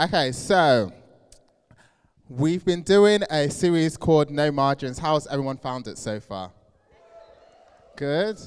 Okay, so we've been doing a series called No Margins. How's everyone found it so far? Good.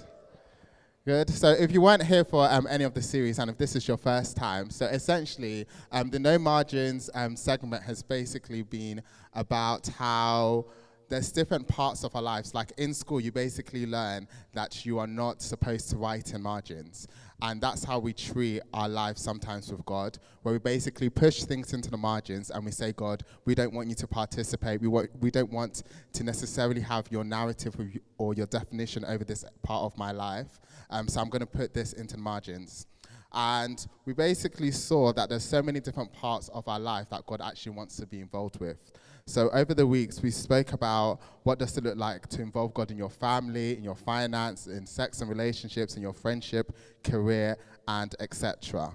Good. So, if you weren't here for um, any of the series, and if this is your first time, so essentially, um, the No Margins um, segment has basically been about how there's different parts of our lives. Like in school, you basically learn that you are not supposed to write in margins. And that's how we treat our lives sometimes with God, where we basically push things into the margins and we say, God, we don't want you to participate. We, want, we don't want to necessarily have your narrative or your definition over this part of my life. Um, so I'm going to put this into the margins. And we basically saw that there's so many different parts of our life that God actually wants to be involved with. So over the weeks, we spoke about what does it look like to involve God in your family, in your finance, in sex and relationships, in your friendship, career, and etc.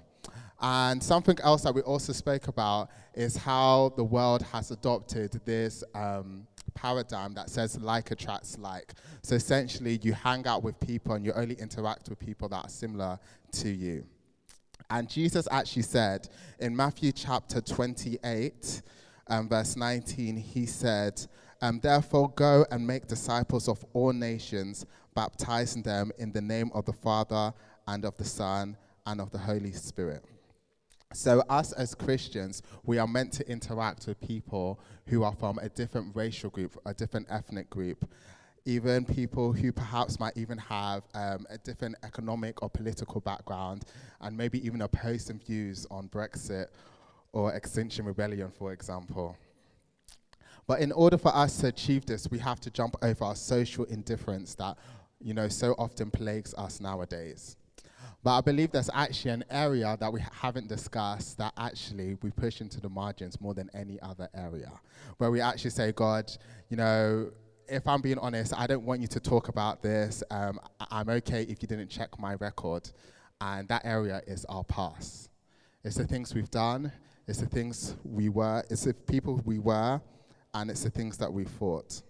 And something else that we also spoke about is how the world has adopted this um, paradigm that says like attracts like. So essentially, you hang out with people and you only interact with people that are similar to you. And Jesus actually said in Matthew chapter 28, um, verse 19, he said, um, Therefore, go and make disciples of all nations, baptizing them in the name of the Father and of the Son and of the Holy Spirit. So, us as Christians, we are meant to interact with people who are from a different racial group, a different ethnic group, even people who perhaps might even have um, a different economic or political background, and maybe even opposing views on Brexit or Extinction Rebellion, for example. But in order for us to achieve this, we have to jump over our social indifference that, you know, so often plagues us nowadays. But I believe there's actually an area that we haven't discussed that actually we push into the margins more than any other area, where we actually say, God, you know, if I'm being honest, I don't want you to talk about this. Um, I'm okay if you didn't check my record. And that area is our past. It's the things we've done, it's the things we were, it's the people we were, and it's the things that we fought.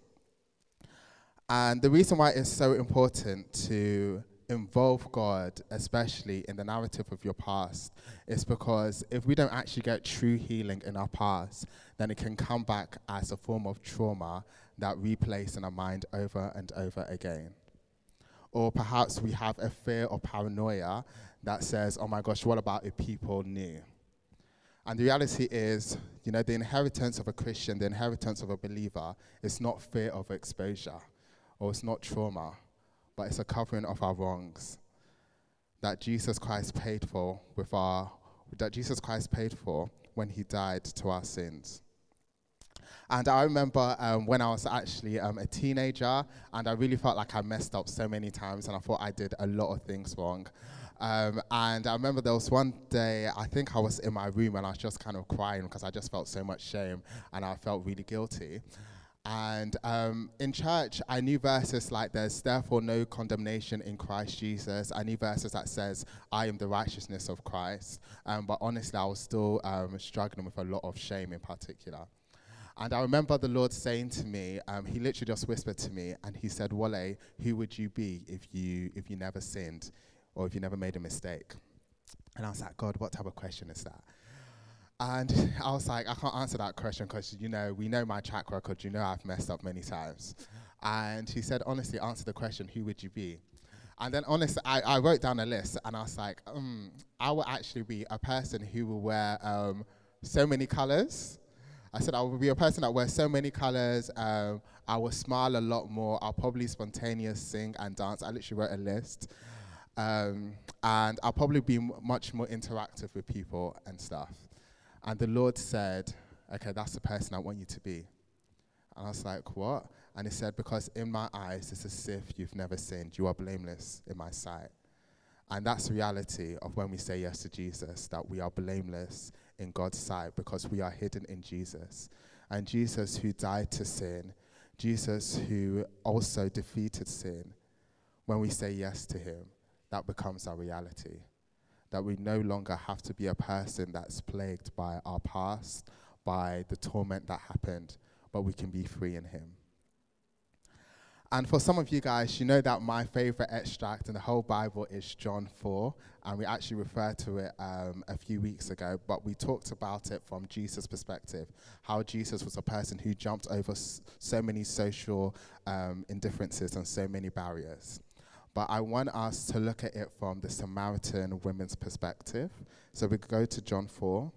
And the reason why it's so important to involve God, especially in the narrative of your past, is because if we don't actually get true healing in our past, then it can come back as a form of trauma that replays in our mind over and over again. Or perhaps we have a fear or paranoia that says, oh my gosh, what about if people knew? And the reality is, you know, the inheritance of a Christian, the inheritance of a believer, is not fear of exposure or it's not trauma, but it's a covering of our wrongs that Jesus Christ paid for with our that Jesus Christ paid for when he died to our sins. And I remember um, when I was actually um, a teenager, and I really felt like I messed up so many times, and I thought I did a lot of things wrong. Um, and I remember there was one day, I think I was in my room and I was just kind of crying because I just felt so much shame and I felt really guilty. And um, in church, I knew verses like there's therefore no condemnation in Christ Jesus. I knew verses that says, I am the righteousness of Christ. Um, but honestly, I was still um, struggling with a lot of shame in particular. And I remember the Lord saying to me, um, He literally just whispered to me, and He said, Wale, who would you be if you, if you never sinned? Or if you never made a mistake? And I was like, God, what type of question is that? And I was like, I can't answer that question because, you know, we know my track record. You know I've messed up many times. And he said, honestly, answer the question, who would you be? And then, honestly, I, I wrote down a list and I was like, um, I will actually be a person who will wear um, so many colors. I said, I will be a person that wears so many colors. Um, I will smile a lot more. I'll probably spontaneous sing and dance. I literally wrote a list. Um, and I'll probably be much more interactive with people and stuff. And the Lord said, Okay, that's the person I want you to be. And I was like, What? And he said, Because in my eyes, it's as if you've never sinned. You are blameless in my sight. And that's the reality of when we say yes to Jesus, that we are blameless in God's sight because we are hidden in Jesus. And Jesus, who died to sin, Jesus, who also defeated sin, when we say yes to him, that becomes our reality. That we no longer have to be a person that's plagued by our past, by the torment that happened, but we can be free in Him. And for some of you guys, you know that my favorite extract in the whole Bible is John 4, and we actually referred to it um, a few weeks ago, but we talked about it from Jesus' perspective how Jesus was a person who jumped over so many social um, indifferences and so many barriers. But I want us to look at it from the Samaritan women's perspective. So we go to John 4.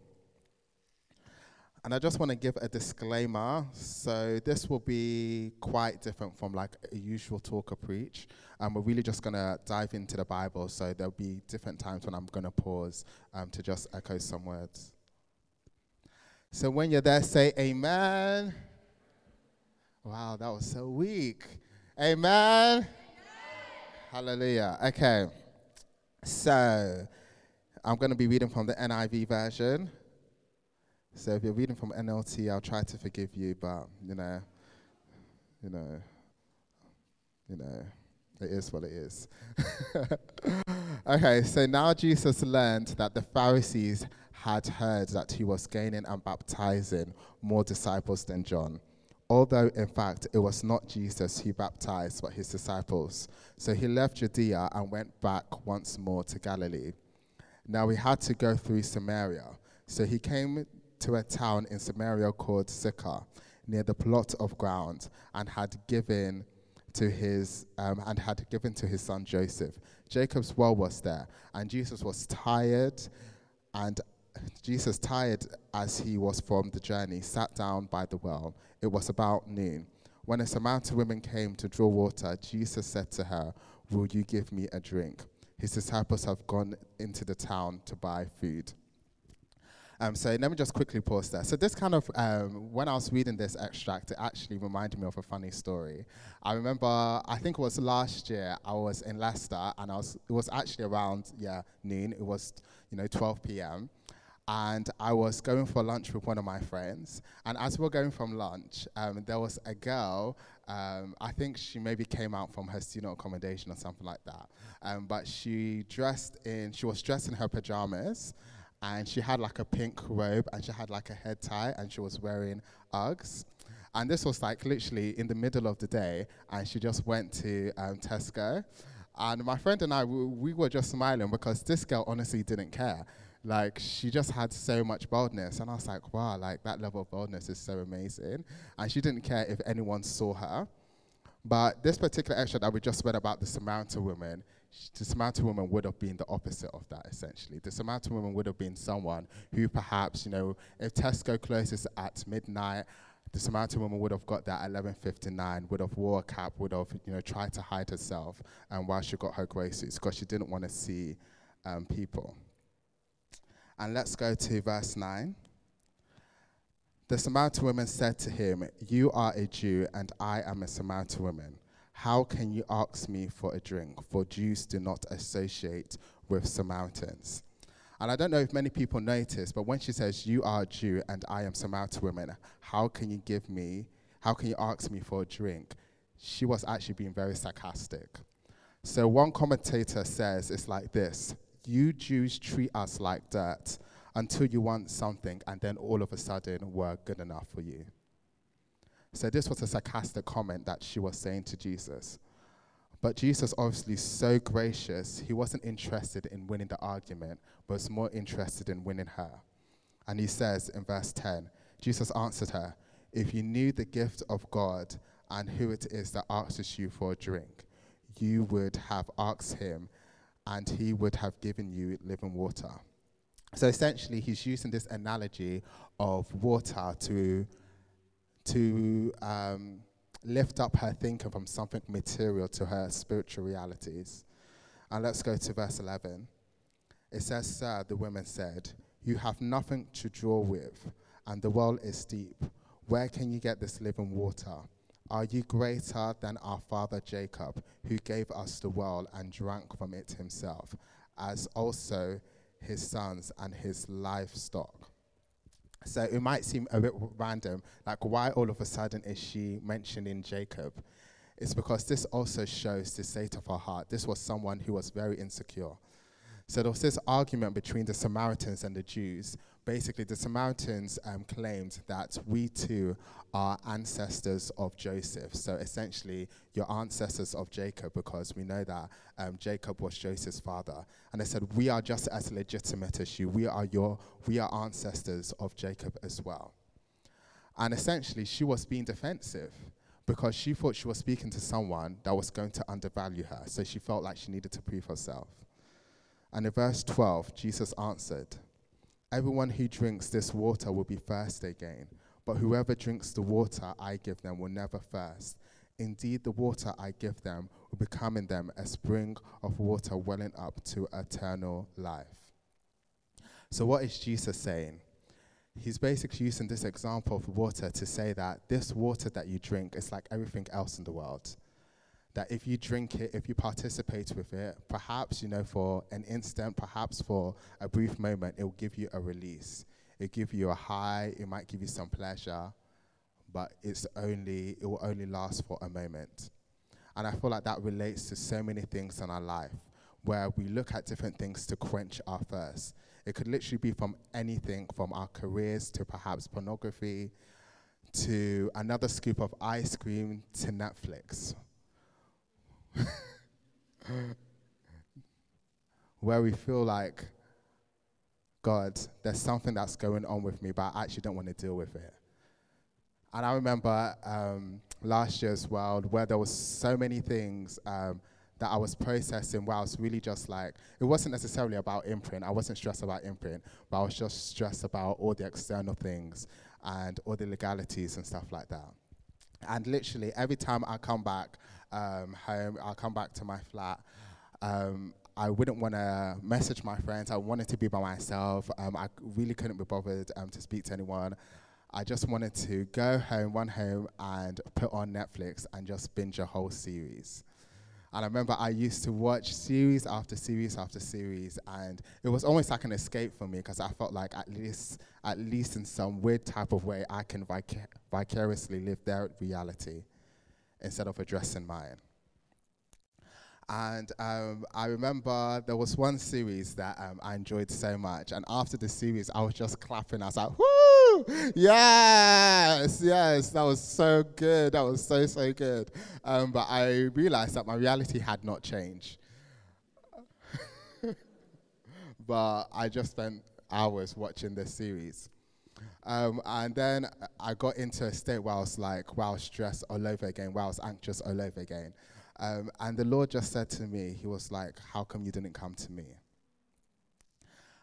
And I just want to give a disclaimer. So this will be quite different from like a usual talk or preach. And we're really just going to dive into the Bible. So there'll be different times when I'm going to pause um, to just echo some words. So when you're there, say amen. Wow, that was so weak. Amen. Hallelujah. Okay. So I'm going to be reading from the NIV version. So if you're reading from NLT, I'll try to forgive you, but you know, you know, you know, it is what it is. okay, so now Jesus learned that the Pharisees had heard that he was gaining and baptizing more disciples than John. Although, in fact, it was not Jesus who baptized, but his disciples. So he left Judea and went back once more to Galilee. Now he had to go through Samaria. So he came to a town in Samaria called Sychar, near the plot of ground, and had given to his um, and had given to his son Joseph. Jacob's well was there, and Jesus was tired, and Jesus, tired as he was from the journey, sat down by the well. It was about noon. When a Samaritan woman came to draw water, Jesus said to her, Will you give me a drink? His disciples have gone into the town to buy food. Um, so let me just quickly pause there. So this kind of, um, when I was reading this extract, it actually reminded me of a funny story. I remember, I think it was last year, I was in Leicester, and I was, it was actually around, yeah, noon. It was, you know, 12 p.m and I was going for lunch with one of my friends. And as we were going from lunch, um, there was a girl. Um, I think she maybe came out from her student accommodation or something like that. Um, but she dressed in, she was dressed in her pajamas, and she had like a pink robe, and she had like a head tie, and she was wearing Uggs. And this was like literally in the middle of the day, and she just went to um, Tesco. And my friend and I, we, we were just smiling because this girl honestly didn't care like she just had so much boldness. And i was like wow like that level of boldness is so amazing. And she didn't care if anyone saw her. But this particular extra that we just read about the samaritan woman the samaritan woman would have been the opposite of that essentially. The samaritan woman would have been someone who perhaps you know if tesco closes at midnight the Samaritan woman would have got that 11:59, would have wore a cap, would have you know tried to hide herself, and while she got her groceries, because she didn't want to see um, people. And let's go to verse 9. The Samaritan woman said to him, You are a Jew, and I am a Samaritan woman. How can you ask me for a drink? For Jews do not associate with Samaritans. And I don't know if many people notice, but when she says, You are a Jew, and I am Samaritan woman, how can you give me, how can you ask me for a drink? She was actually being very sarcastic. So one commentator says it's like this you Jews treat us like dirt until you want something, and then all of a sudden we're good enough for you. So, this was a sarcastic comment that she was saying to Jesus. But Jesus, obviously so gracious, he wasn't interested in winning the argument, but was more interested in winning her. And he says in verse 10 Jesus answered her, If you knew the gift of God and who it is that asks you for a drink, you would have asked him, and he would have given you living water. So essentially, he's using this analogy of water to, to um, lift up her thinking from something material to her spiritual realities. And let's go to verse 11. It says, Sir, the women said, You have nothing to draw with, and the well is deep. Where can you get this living water? Are you greater than our father Jacob, who gave us the well and drank from it himself, as also his sons and his livestock? So it might seem a bit random, like why all of a sudden is she mentioning Jacob? It's because this also shows the state of her heart. This was someone who was very insecure. So there was this argument between the Samaritans and the Jews. Basically, the Samaritans um, claimed that we too are ancestors of Joseph. So essentially, your ancestors of Jacob, because we know that um, Jacob was Joseph's father. And they said, we are just as legitimate as you. We are your, we are ancestors of Jacob as well. And essentially, she was being defensive because she thought she was speaking to someone that was going to undervalue her. So she felt like she needed to prove herself. And in verse 12, Jesus answered, Everyone who drinks this water will be thirsty again, but whoever drinks the water I give them will never thirst. Indeed, the water I give them will become in them a spring of water welling up to eternal life. So, what is Jesus saying? He's basically using this example of water to say that this water that you drink is like everything else in the world that if you drink it, if you participate with it, perhaps, you know, for an instant, perhaps for a brief moment, it will give you a release. It give you a high, it might give you some pleasure, but it's only, it will only last for a moment. And I feel like that relates to so many things in our life where we look at different things to quench our thirst. It could literally be from anything from our careers to perhaps pornography to another scoop of ice cream to Netflix where we feel like, God, there's something that's going on with me, but I actually don't want to deal with it. And I remember um, last year as well, where there was so many things um, that I was processing where I was really just like, it wasn't necessarily about imprint. I wasn't stressed about imprint, but I was just stressed about all the external things and all the legalities and stuff like that. And literally, every time I come back, um, home. I'll come back to my flat. Um, I wouldn't want to message my friends. I wanted to be by myself. Um, I really couldn't be bothered um, to speak to anyone. I just wanted to go home, run home, and put on Netflix and just binge a whole series. And I remember I used to watch series after series after series, and it was almost like an escape for me because I felt like at least, at least in some weird type of way, I can vicar- vicariously live their reality instead of addressing mine. And um, I remember there was one series that um, I enjoyed so much. And after the series, I was just clapping. I was like, whoo! Yes, yes, that was so good. That was so, so good. Um, but I realized that my reality had not changed. but I just spent hours watching this series. Um, and then I got into a state where I was like, wow, stressed all over again, where I was anxious all over again. Um, and the Lord just said to me, He was like, How come you didn't come to me?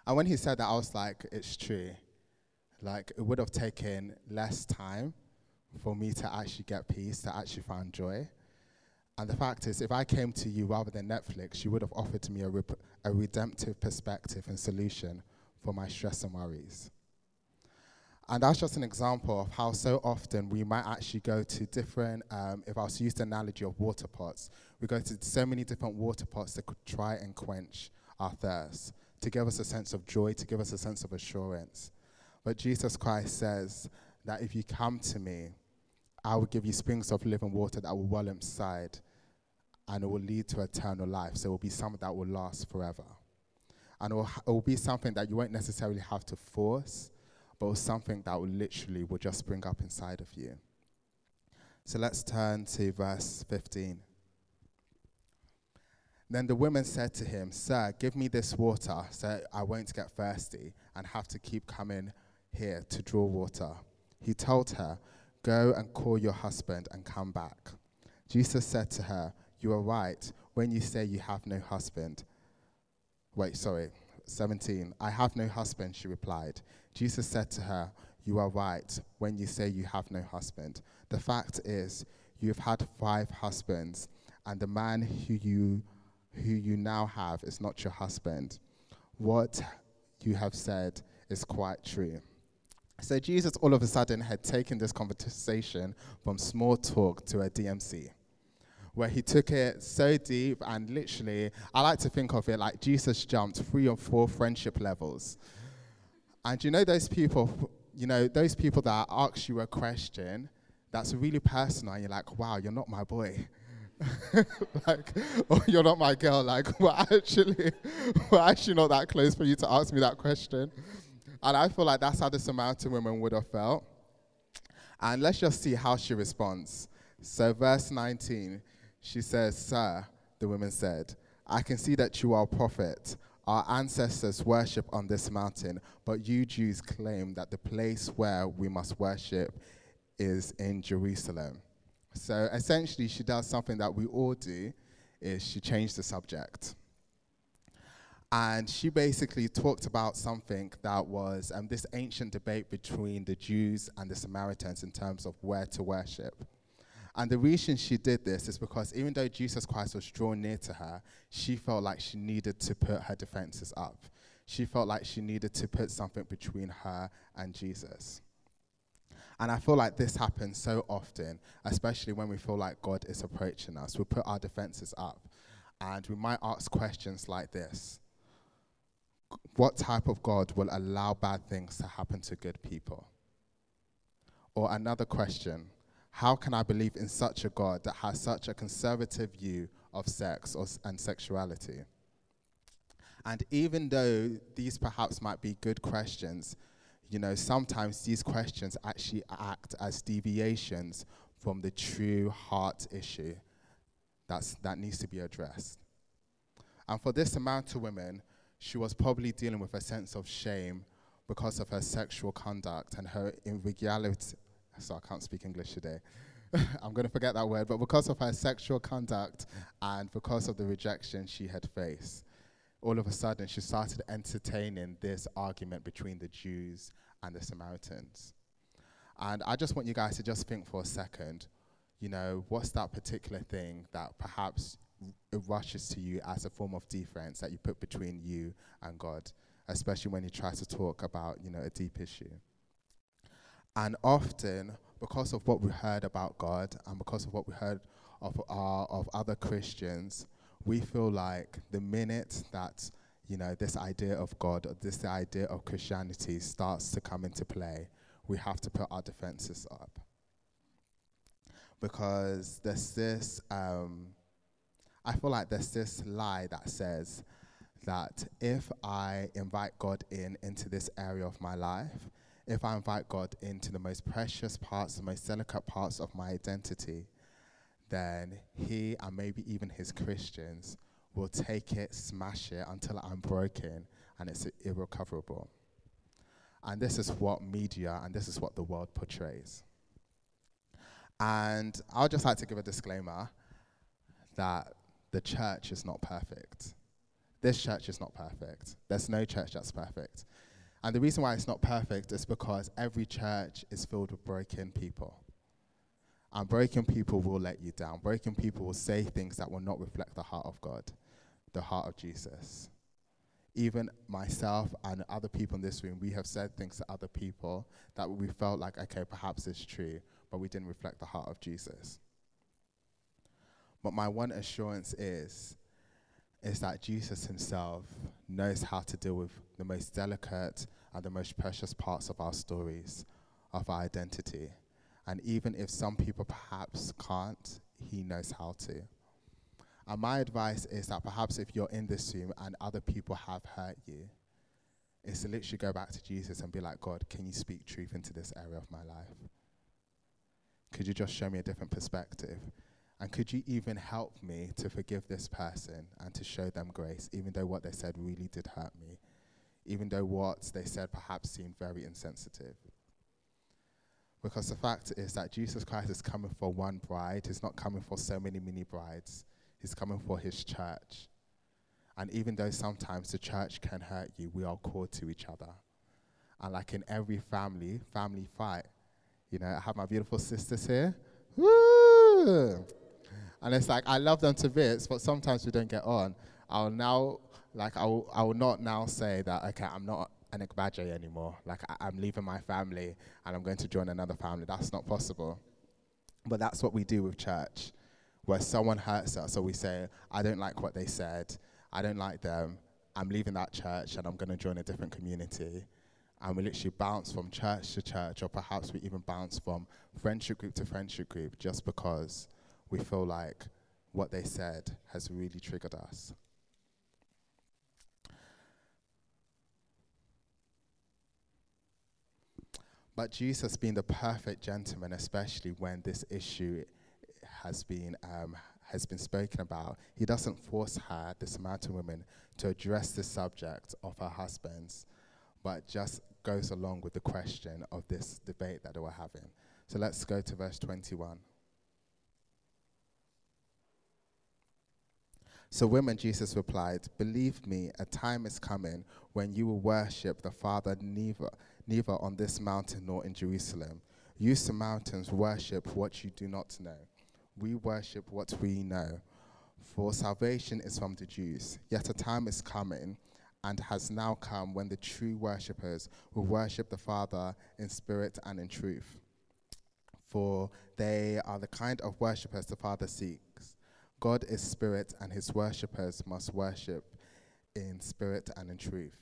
And when He said that, I was like, It's true. Like, it would have taken less time for me to actually get peace, to actually find joy. And the fact is, if I came to you rather than Netflix, you would have offered me a, rep- a redemptive perspective and solution for my stress and worries. And that's just an example of how so often we might actually go to different, um, if I was to use the analogy of water pots, we go to so many different water pots that could try and quench our thirst, to give us a sense of joy, to give us a sense of assurance. But Jesus Christ says that if you come to me, I will give you springs of living water that will well inside, and it will lead to eternal life. So it will be something that will last forever. And it will, it will be something that you won't necessarily have to force, but was something that would literally would just spring up inside of you. So let's turn to verse 15. Then the woman said to him, Sir, give me this water so I won't get thirsty and have to keep coming here to draw water. He told her, Go and call your husband and come back. Jesus said to her, You are right when you say you have no husband. Wait, sorry, 17. I have no husband, she replied. Jesus said to her, You are right when you say you have no husband. The fact is, you have had five husbands, and the man who you, who you now have is not your husband. What you have said is quite true. So Jesus all of a sudden had taken this conversation from small talk to a DMC where he took it so deep and literally, I like to think of it like Jesus jumped three or four friendship levels. And you know those people, you know, those people that ask you a question that's really personal and you're like, wow, you're not my boy. like, oh, you're not my girl. Like, we're actually, we're actually not that close for you to ask me that question. And I feel like that's how the Samaritan woman would have felt. And let's just see how she responds. So, verse 19, she says, Sir, the woman said, I can see that you are a prophet. Our ancestors worship on this mountain, but you Jews claim that the place where we must worship is in Jerusalem. So essentially, she does something that we all do, is she changed the subject. And she basically talked about something that was um, this ancient debate between the Jews and the Samaritans in terms of where to worship. And the reason she did this is because even though Jesus Christ was drawn near to her, she felt like she needed to put her defenses up. She felt like she needed to put something between her and Jesus. And I feel like this happens so often, especially when we feel like God is approaching us. We put our defenses up and we might ask questions like this What type of God will allow bad things to happen to good people? Or another question how can I believe in such a God that has such a conservative view of sex or, and sexuality? And even though these perhaps might be good questions, you know, sometimes these questions actually act as deviations from the true heart issue that's, that needs to be addressed. And for this amount of women, she was probably dealing with a sense of shame because of her sexual conduct and her so I can't speak English today. I'm going to forget that word, but because of her sexual conduct and because of the rejection she had faced, all of a sudden she started entertaining this argument between the Jews and the Samaritans. And I just want you guys to just think for a second, you know, what's that particular thing that perhaps it rushes to you as a form of defense that you put between you and God, especially when you try to talk about, you know, a deep issue. And often, because of what we heard about God and because of what we heard of, our, of other Christians, we feel like the minute that you know this idea of God, or this idea of Christianity starts to come into play, we have to put our defenses up because there's this. Um, I feel like there's this lie that says that if I invite God in into this area of my life, if I invite God into the most precious parts, the most delicate parts of my identity, then He and maybe even His Christians will take it, smash it until I'm broken and it's irrecoverable. And this is what media and this is what the world portrays. And I'll just like to give a disclaimer that the church is not perfect. This church is not perfect. There's no church that's perfect. And the reason why it's not perfect is because every church is filled with broken people. And broken people will let you down. Broken people will say things that will not reflect the heart of God, the heart of Jesus. Even myself and other people in this room, we have said things to other people that we felt like, okay, perhaps it's true, but we didn't reflect the heart of Jesus. But my one assurance is is that Jesus himself knows how to deal with the most delicate and the most precious parts of our stories, of our identity. And even if some people perhaps can't, he knows how to. And my advice is that perhaps if you're in this room and other people have hurt you, is to literally go back to Jesus and be like, God, can you speak truth into this area of my life? Could you just show me a different perspective? And could you even help me to forgive this person and to show them grace, even though what they said really did hurt me, even though what they said perhaps seemed very insensitive? Because the fact is that Jesus Christ is coming for one bride, He's not coming for so many mini brides, He's coming for His church. And even though sometimes the church can hurt you, we are called to each other. And like in every family, family fight. You know, I have my beautiful sisters here. Woo! And it's like, I love them to bits, but sometimes we don't get on. I'll now, like, I will, I will not now say that, okay, I'm not an Igbaje anymore. Like, I, I'm leaving my family and I'm going to join another family. That's not possible. But that's what we do with church, where someone hurts us, so we say, I don't like what they said, I don't like them, I'm leaving that church and I'm going to join a different community. And we literally bounce from church to church, or perhaps we even bounce from friendship group to friendship group just because we feel like what they said has really triggered us. But Jesus, being the perfect gentleman, especially when this issue has been um, has been spoken about, he doesn't force her, the Samaritan woman, to address the subject of her husband's, but just goes along with the question of this debate that they were having. So let's go to verse 21. So, women, Jesus replied, Believe me, a time is coming when you will worship the Father neither, neither on this mountain nor in Jerusalem. You Samaritans worship what you do not know. We worship what we know. For salvation is from the Jews. Yet a time is coming and has now come when the true worshippers will worship the Father in spirit and in truth. For they are the kind of worshippers the Father seeks. God is spirit, and his worshippers must worship in spirit and in truth.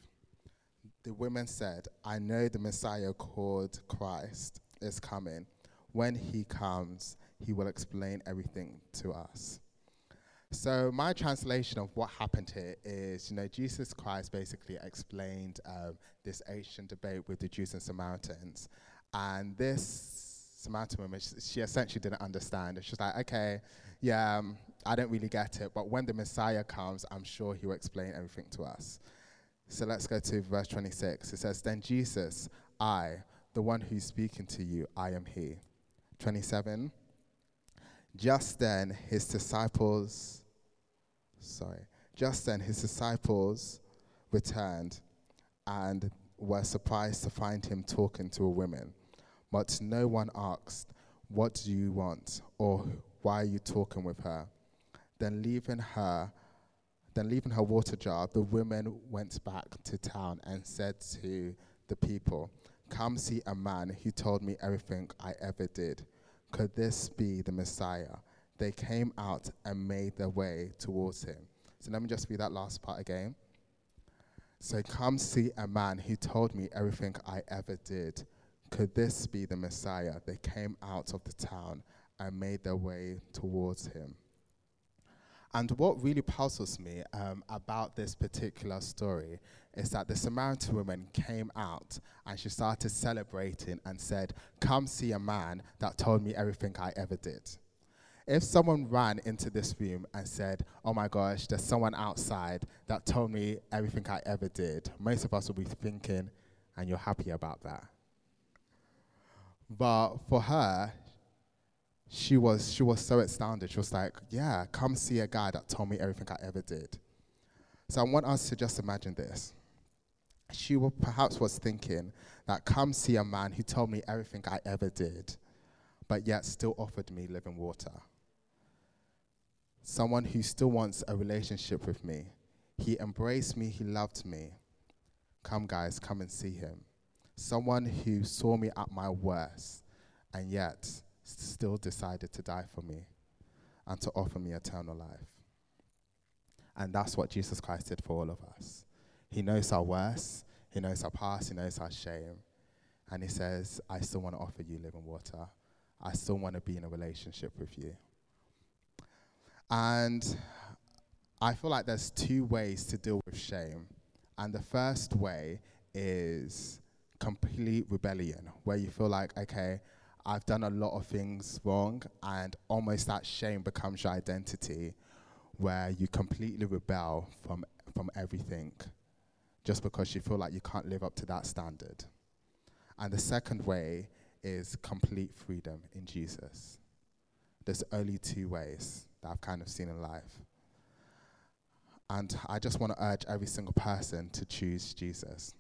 The women said, I know the Messiah called Christ is coming. When he comes, he will explain everything to us. So, my translation of what happened here is you know, Jesus Christ basically explained um, this ancient debate with the Jews and Samaritans. And this Samaritan woman, she, she essentially didn't understand. She's like, okay, yeah, um, I don't really get it, but when the Messiah comes, I'm sure he will explain everything to us. So let's go to verse 26. It says, Then Jesus, I, the one who's speaking to you, I am he. 27. Just then his disciples, sorry, just then his disciples returned and were surprised to find him talking to a woman. But no one asked, What do you want? or Why are you talking with her? Then leaving her, then leaving her water jar, the women went back to town and said to the people, Come see a man who told me everything I ever did. Could this be the Messiah? They came out and made their way towards him. So let me just read that last part again. So come see a man who told me everything I ever did. Could this be the Messiah? They came out of the town and made their way towards him. And what really puzzles me um, about this particular story is that the Samaritan woman came out and she started celebrating and said, Come see a man that told me everything I ever did. If someone ran into this room and said, Oh my gosh, there's someone outside that told me everything I ever did, most of us will be thinking, and you're happy about that. But for her, she was she was so astounded. She was like, "Yeah, come see a guy that told me everything I ever did." So I want us to just imagine this. She perhaps was thinking that come see a man who told me everything I ever did, but yet still offered me living water. Someone who still wants a relationship with me. He embraced me, he loved me. Come, guys, come and see him. Someone who saw me at my worst, and yet still decided to die for me and to offer me eternal life. And that's what Jesus Christ did for all of us. He knows our worst, He knows our past, He knows our shame. And He says, I still want to offer you living water. I still want to be in a relationship with you. And I feel like there's two ways to deal with shame. And the first way is complete rebellion, where you feel like, okay, I've done a lot of things wrong, and almost that shame becomes your identity, where you completely rebel from, from everything just because you feel like you can't live up to that standard. And the second way is complete freedom in Jesus. There's only two ways that I've kind of seen in life. And I just want to urge every single person to choose Jesus.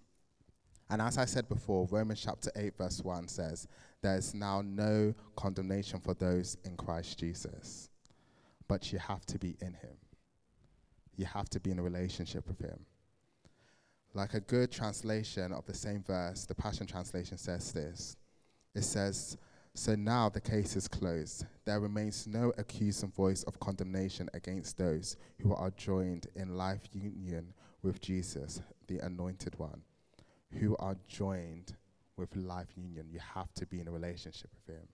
And as I said before, Romans chapter 8, verse 1 says, There's now no condemnation for those in Christ Jesus. But you have to be in Him, you have to be in a relationship with Him. Like a good translation of the same verse, the Passion Translation says this it says, So now the case is closed. There remains no accusing voice of condemnation against those who are joined in life union with Jesus, the Anointed One who are joined with life union. You have to be in a relationship with him.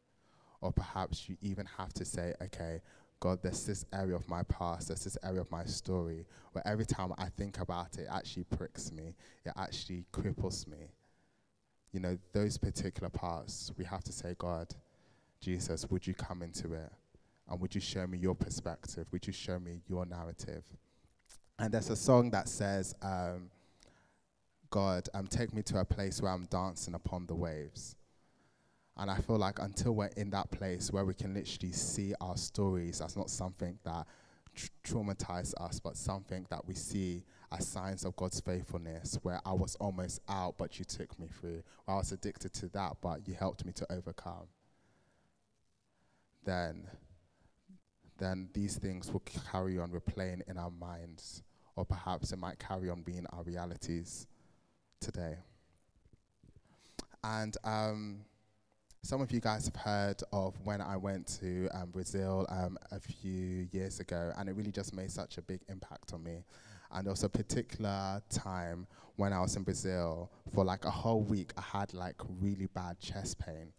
Or perhaps you even have to say, okay, God, there's this area of my past, there's this area of my story where every time I think about it, it actually pricks me, it actually cripples me. You know, those particular parts, we have to say, God, Jesus, would you come into it? And would you show me your perspective? Would you show me your narrative? And there's a song that says, um, God, um, take me to a place where I'm dancing upon the waves. And I feel like until we're in that place where we can literally see our stories as not something that tra- traumatizes us, but something that we see as signs of God's faithfulness, where I was almost out, but you took me through. I was addicted to that, but you helped me to overcome. Then, then these things will carry on replaying in our minds, or perhaps it might carry on being our realities today. And um, some of you guys have heard of when I went to um, Brazil um, a few years ago, and it really just made such a big impact on me. And was a particular time when I was in Brazil for like a whole week, I had like really bad chest pain.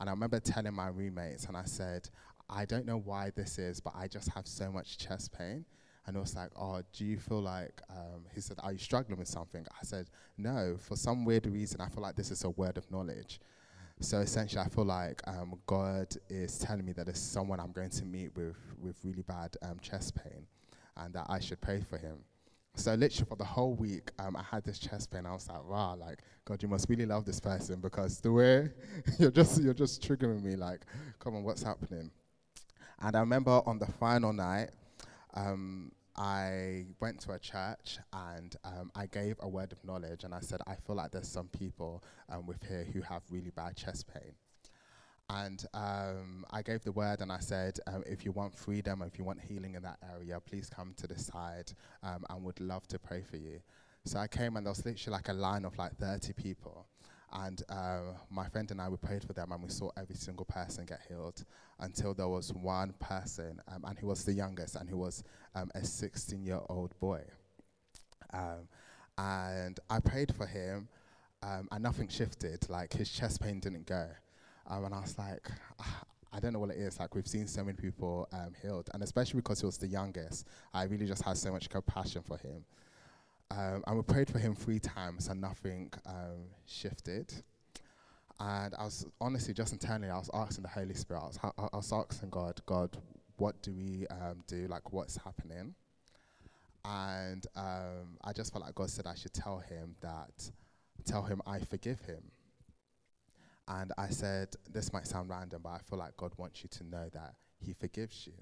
And I remember telling my roommates, and I said, I don't know why this is, but I just have so much chest pain. And it was like, oh, do you feel like, um, he said, are you struggling with something? I said, no, for some weird reason, I feel like this is a word of knowledge. So essentially, I feel like um, God is telling me that there's someone I'm going to meet with with really bad um, chest pain, and that I should pray for him. So literally for the whole week, um, I had this chest pain. I was like, wow, like God, you must really love this person because the way you're just you're just triggering me. Like, come on, what's happening? And I remember on the final night, um, I went to a church and um, I gave a word of knowledge and I said, I feel like there's some people um, with here who have really bad chest pain. And um, I gave the word and I said, um, if you want freedom, if you want healing in that area, please come to the side um, and would love to pray for you. So I came and there was literally like a line of like 30 people. And uh, my friend and I, we prayed for them and we saw every single person get healed until there was one person, um, and he was the youngest, and he was um, a 16 year old boy. Um, and I prayed for him, um, and nothing shifted. Like his chest pain didn't go. Um, and I was like, I don't know what it is. Like we've seen so many people um, healed, and especially because he was the youngest, I really just had so much compassion for him. Um, and we prayed for him three times and nothing um, shifted. And I was honestly just internally, I was asking the Holy Spirit, I was, I was asking God, God, what do we um, do? Like, what's happening? And um, I just felt like God said I should tell him that, tell him I forgive him. And I said, this might sound random, but I feel like God wants you to know that He forgives you.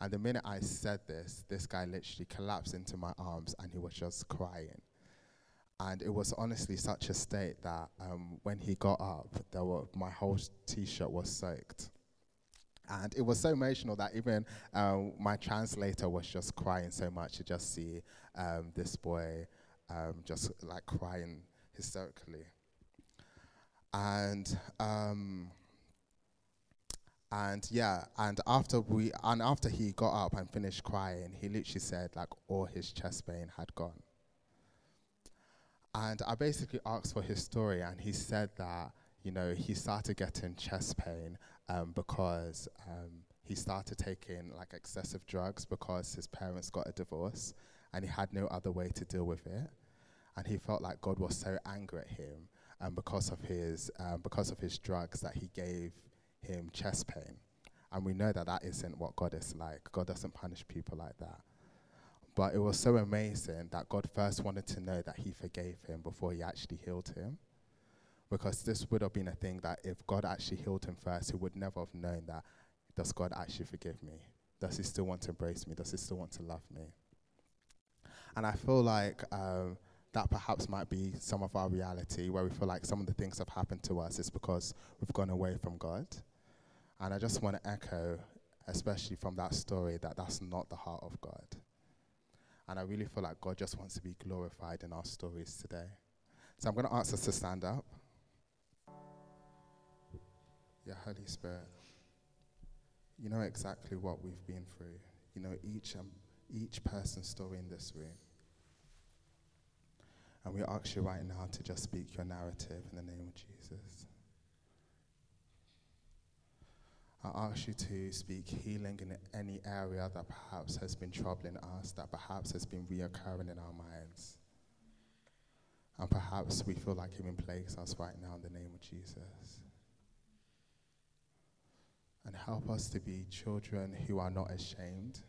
And the minute I said this, this guy literally collapsed into my arms and he was just crying. And it was honestly such a state that um, when he got up, there were, my whole t shirt was soaked. And it was so emotional that even um, my translator was just crying so much to just see um, this boy um, just like crying hysterically. And um, and yeah, and after we and after he got up and finished crying, he literally said like all his chest pain had gone. And I basically asked for his story, and he said that you know he started getting chest pain um, because um, he started taking like excessive drugs because his parents got a divorce, and he had no other way to deal with it, and he felt like God was so angry at him um, because of his um, because of his drugs that he gave him chest pain. And we know that that isn't what God is like. God doesn't punish people like that. But it was so amazing that God first wanted to know that he forgave him before he actually healed him. Because this would have been a thing that if God actually healed him first, he would never have known that, does God actually forgive me? Does he still want to embrace me? Does he still want to love me? And I feel like um, that perhaps might be some of our reality where we feel like some of the things that have happened to us is because we've gone away from God. And I just want to echo, especially from that story, that that's not the heart of God. And I really feel like God just wants to be glorified in our stories today. So I'm going to ask us to stand up. Yeah, Holy Spirit, you know exactly what we've been through. You know each um, each person's story in this room. And we ask you right now to just speak your narrative in the name of Jesus. I ask you to speak healing in any area that perhaps has been troubling us, that perhaps has been reoccurring in our minds. And perhaps we feel like even plagues us right now in the name of Jesus. And help us to be children who are not ashamed,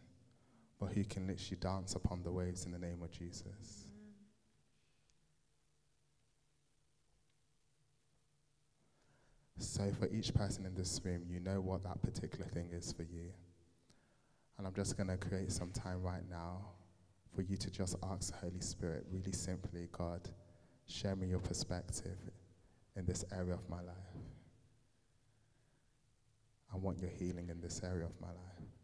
but who can literally dance upon the waves in the name of Jesus. So, for each person in this room, you know what that particular thing is for you. And I'm just going to create some time right now for you to just ask the Holy Spirit, really simply, God, share me your perspective in this area of my life. I want your healing in this area of my life.